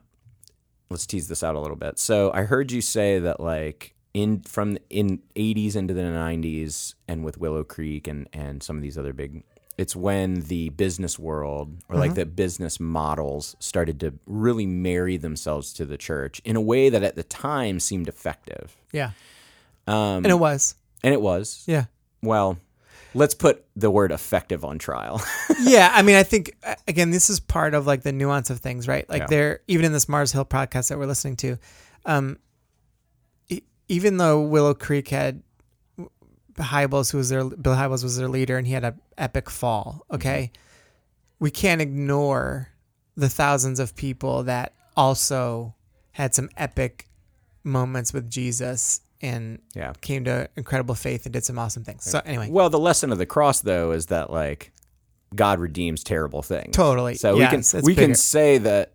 Let's tease this out a little bit. So I heard you say that like in from in 80s into the 90s and with Willow Creek and and some of these other big it's when the business world or like the business models started to really marry themselves to the church in a way that at the time seemed effective. Yeah. Um, And it was. and it was. Yeah. Well, let's put the word effective on trial. yeah, I mean, I think again, this is part of like the nuance of things, right? Like Yeah. there, even in this Mars Hill podcast that we're listening to, um, e- even though Willow Creek had Hybels, who was their Bill Hybels was their leader, and he had an epic fall. Mm-hmm. Okay, we can't ignore the thousands of people that also had some epic moments with Jesus and yeah. came to incredible faith and did some awesome things. So anyway, Well, the lesson of the cross, though, is that like God redeems terrible things. Totally. So Yes, we can we bigger. can say that.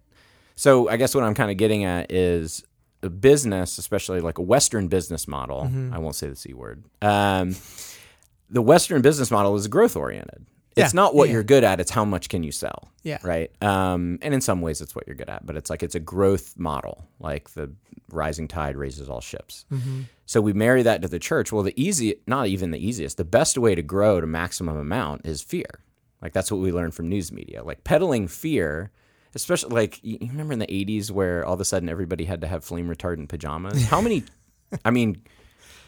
So I guess what I'm kind of getting at is a business, especially like a Western business model. Mm-hmm. I won't say the c word. Um, the Western business model is growth oriented. It's Yeah, not what yeah. you're good at; it's how much can you sell. Yeah. Right. Um, and in some ways, it's what you're good at, but it's like it's a growth model, like the rising tide raises all ships. Mm-hmm. So we marry that to the church. Well, the easy, not even the easiest, the best way to grow to maximum amount is fear. Like that's what we learned from news media. Like peddling fear, especially like you remember in the 80s where all of a sudden everybody had to have flame retardant pajamas. How many I mean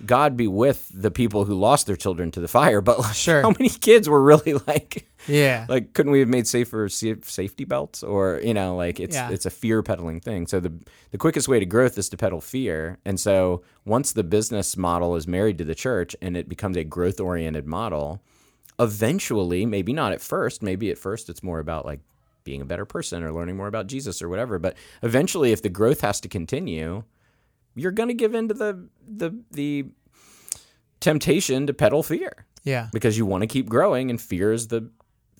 God be with the people who lost their children to the fire, but like, Sure. how many kids were really like yeah, like couldn't we have made safer safety belts or you know like it's Yeah. it's a fear peddling thing so the the quickest way to growth is to peddle fear and so once the business model is married to the church and it becomes a growth oriented model eventually maybe not at first maybe at first it's more about like being a better person or learning more about Jesus or whatever but eventually if the growth has to continue you're going to give in to the the the temptation to peddle fear yeah. because you want to keep growing and fear is the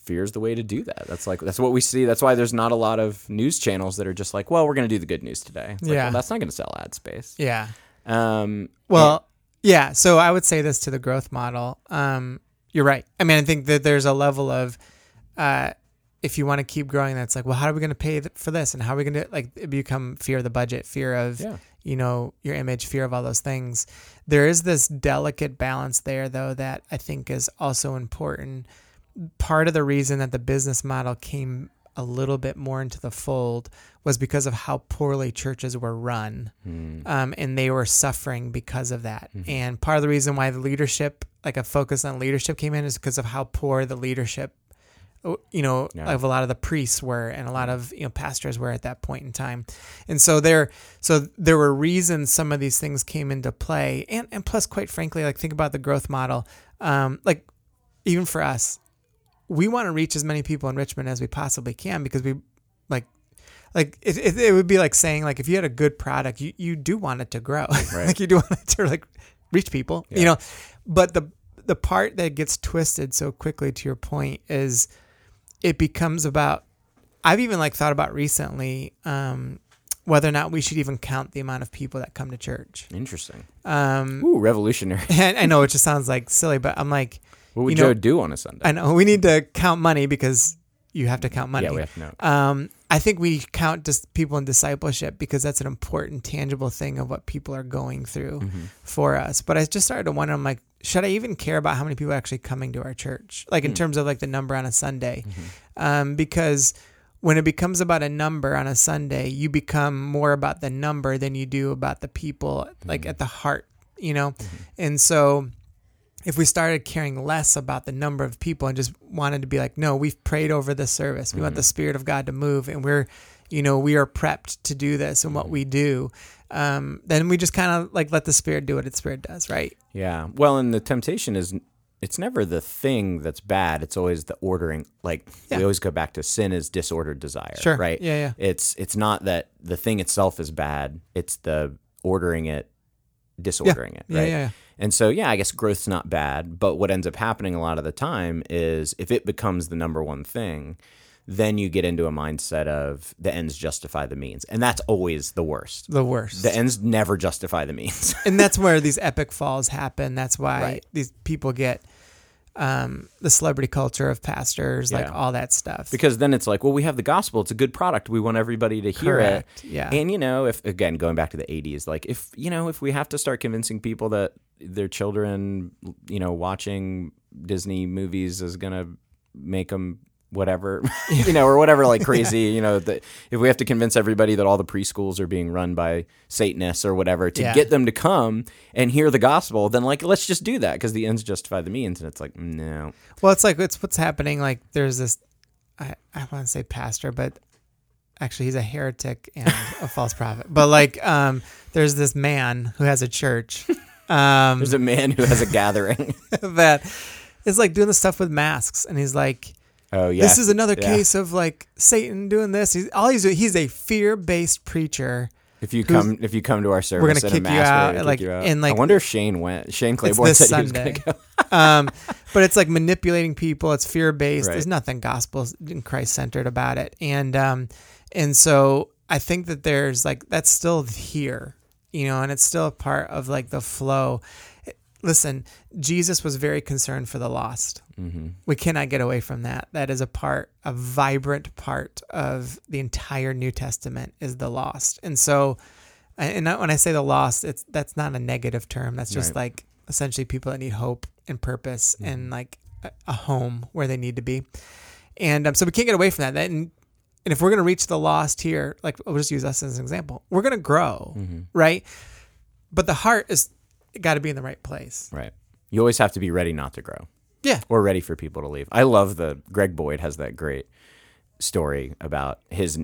fear is the way to do that that's like that's what we see that's why there's not a lot of news channels that are just like well we're going to do the good news today It's like, Yeah. well, that's not going to sell ad space Yeah. um Well, yeah. So I would say this to the growth model. Um, you're right. I mean, I think that there's a level of, uh, if you want to keep growing, that's like, well, how are we going to pay th- for this, and how are we going to like it become fear of the budget, fear of, Yeah. you know, your image, fear of all those things. There is this delicate balance there, though, that I think is also important. Part of the reason that the business model came a little bit more into the fold was because of how poorly churches were run um, and they were suffering because of that. And part of the reason why the leadership, like a focus on leadership, came in is because of how poor the leadership, you know, Yeah. of a lot of the priests were and a lot of you know pastors were at that point in time. And so there, so there were reasons some of these things came into play, and and plus, quite frankly, like think about the growth model, um, like even for us, we want to reach as many people in Richmond as we possibly can because we like like it, it, it would be like saying like if you had a good product you, you do want it to grow. Like you do want it to like reach people you know? But the the part that gets twisted so quickly to your point is it becomes about i've even like thought about recently um whether or not we should even count the amount of people that come to church Interesting. um Ooh, revolutionary. and i know it just sounds like silly but i'm like What would You know- Joe do on a Sunday? i know we need to count money because you have to count money Yeah, we have to know. um, I think we count just people in discipleship because that's an important, tangible thing of what people are going through Mm-hmm. for us. But I just started to wonder, I'm like, should I even care about how many people are actually coming to our church? Like Hmm. in terms of like the number on a Sunday, Mm-hmm. um, because when it becomes about a number on a Sunday, you become more about the number than you do about the people, like Mm-hmm. at the heart, you know. And so if we started caring less about the number of people and just wanted to be like, no, we've prayed over this service. We want the Spirit of God to move, and we're, you know, we are prepped to do this and what we do. Um, then we just kind of like let the Spirit do what its Spirit does, right? Yeah. Well, and the temptation is it's never the thing that's bad. It's always the ordering. Like Yeah. we always go back to sin is disordered desire. Sure. Right. Yeah, yeah. It's it's not that the thing itself is bad. It's the ordering it, disordering it. Yeah, Right. yeah, yeah. And so yeah, I guess growth's not bad. But what ends up happening a lot of the time is if it becomes the number one thing. Then you get into a mindset of the ends justify the means, and that's always the worst. The worst. The ends never justify the means. and that's where these epic falls happen. That's why Right. these people get um, the celebrity culture of pastors, like all that stuff. because then it's like, well, we have the gospel. It's a good product. We want everybody to hear Correct. it. Yeah. And you know, if again going back to the '80s, like if you know, if we have to start convincing people that their children, you know, watching Disney movies is gonna make them whatever, you know, or whatever, like crazy, you know, that if we have to convince everybody that all the preschools are being run by Satanists or whatever to Yeah. get them to come and hear the gospel, then like let's just do that because the ends justify the means, and it's like no, Well, it's like it's what's happening. Like there's this, I, I want to say pastor, but actually he's a heretic and a false prophet. But like, um, there's this man who has a church, um, there's a man who has a gathering. that is like doing the stuff with masks, and he's like, Oh yeah, this is another Yeah. case of like Satan doing this. He's all he's doing. He's a fear-based preacher. If you come, if you come to our service, gonna in a kick you out, we're gonna like, kick you out. and, like, I wonder if Shane went. Shane Claiborne said Sunday. he was to go. um, but it's like manipulating people. It's fear based. Right. There's nothing gospel and Christ centered about it. And um, and so I think that there's like that's still here, you know, and it's still a part of like the flow. Listen, Jesus was very concerned for the lost. Mm-hmm. We cannot get away from that. That is a part, a vibrant part of the entire New Testament is the lost. And so, and when I say the lost, it's that's not a negative term. That's just Right. like essentially people that need hope and purpose and like a, a home where they need to be. And um, so we can't get away from that. that and, and if we're going to reach the lost here, like we'll just use us as an example, we're going to grow, right? But the heart is got to be in the right place. Right. You always have to be ready not to grow Yeah. or ready for people to leave. I love the Greg Boyd has that great story about his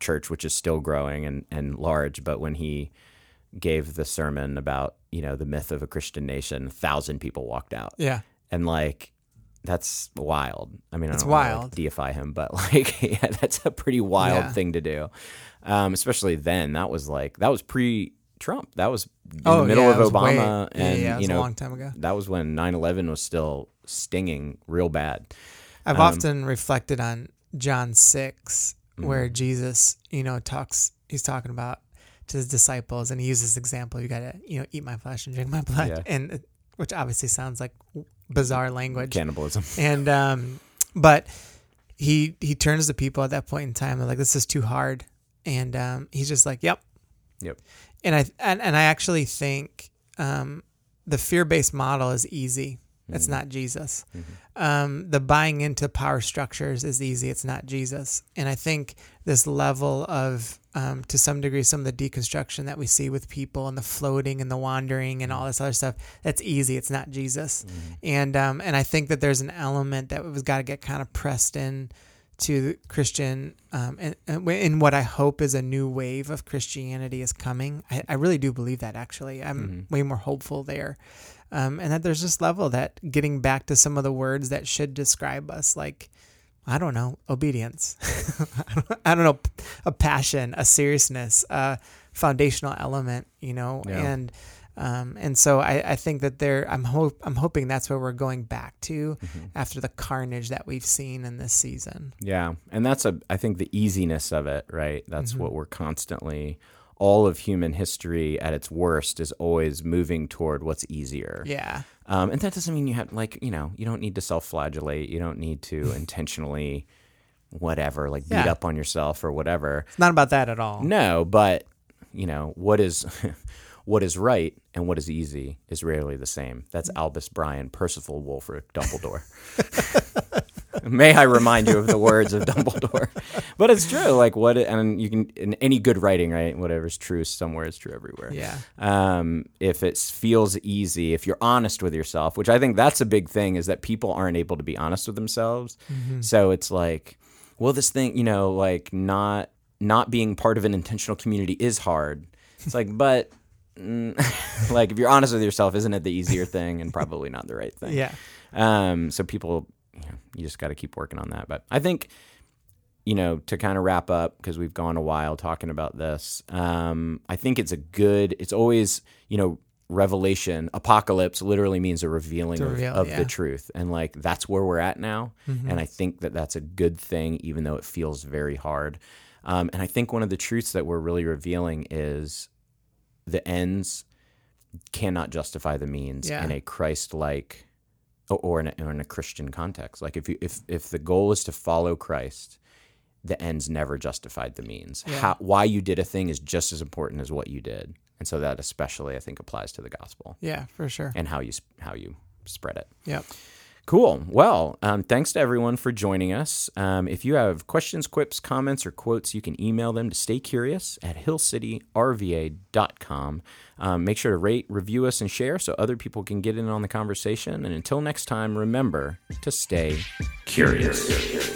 church, which is still growing and, and large. But when he gave the sermon about you know the myth of a Christian nation, a thousand people walked out. Yeah. and like that's wild. I mean, I It's don't wanna, like, wild. deify him, but like, yeah, that's a pretty wild Yeah. thing to do. Um, especially then, that was like that was pre-Trump. That was in Oh, the middle yeah, of way- Obama, yeah, and yeah, you a know, long time ago. that was when 9/11 was still stinging real bad. I've Um, often reflected on John 6, where Jesus, you know, talks, he's talking about to his disciples and he uses this example, you got to, you know, eat my flesh and drink my blood. And uh, which obviously sounds like bizarre language. Cannibalism. And, um, but he, he turns to people at that point in time. They're like, this is too hard. And, um, he's just like, yep. Yep. And I, and, and I actually think, um, the fear-based model is easy. It's not Jesus um, the buying into power structures is easy. It's not Jesus. And I think this level of, um, to some degree, some of the deconstruction that we see with people and the floating and the wandering and all this other stuff, that's easy. It's not Jesus. And um, and I think that there's an element that was got to get kind of pressed in to Christian, um, and, and in what I hope is a new wave of Christianity is coming. I, I really do believe that. Actually, I'm way more hopeful there. um, and that there's this level that getting back to some of the words that should describe us, like I don't know, obedience. I, don't, I don't know, a passion, a seriousness, a foundational element, you know, Yeah. and um, and so I, I think that there, I'm hope I'm hoping that's where we're going back to Mm-hmm. after the carnage that we've seen in this season. Yeah, and that's a I think the easiness of it, right? That's Mm-hmm. what we're constantly all of human history at its worst is always moving toward what's easier. Yeah, Um, and that doesn't mean you have like, you know, you don't need to self-flagellate, you don't need to intentionally whatever, like beat Yeah. up on yourself or whatever. it's not about that at all. No, but you know, what is what is right and what is easy is rarely the same. That's Albus Brian, Percival Wulfric, Dumbledore. May I remind you of the words of Dumbledore? But it's true. Like what, and you can in any good writing, right? Whatever's true somewhere is true everywhere. Yeah. Um, if it feels easy, if you're honest with yourself, which I think that's a big thing, is that people aren't able to be honest with themselves. So it's like, well, this thing, you know, like not not being part of an intentional community is hard. It's like, but like if you're honest with yourself, isn't it the easier thing and probably not the right thing? Yeah. Um, so people, you, know, you just got to keep working on that. But I think, you know, to kind of wrap up because we've gone a while talking about this. Um, I think it's a good. It's always, you know, revelation. Apocalypse literally means a revealing To of, of yeah. the truth, and like that's where we're at now. Mm-hmm. And I think that that's a good thing, even though it feels very hard. Um, and I think one of the truths that we're really revealing is the ends cannot justify the means Yeah. in a Christ-like or, or, in a, or in a Christian context. Like if you if if the goal is to follow Christ, the ends never justified the means. Yeah. How, why you did a thing is just as important as what you did, and so that especially I think applies to the gospel Yeah, for sure. and how you how you spread it. Yep. Cool. Well, um, thanks to everyone for joining us. Um, if you have questions, quips, comments, or quotes, you can email them to staycurious at hillcityrva.com. Um, make sure to rate, review us, and share so other people can get in on the conversation. And until next time, remember to stay curious.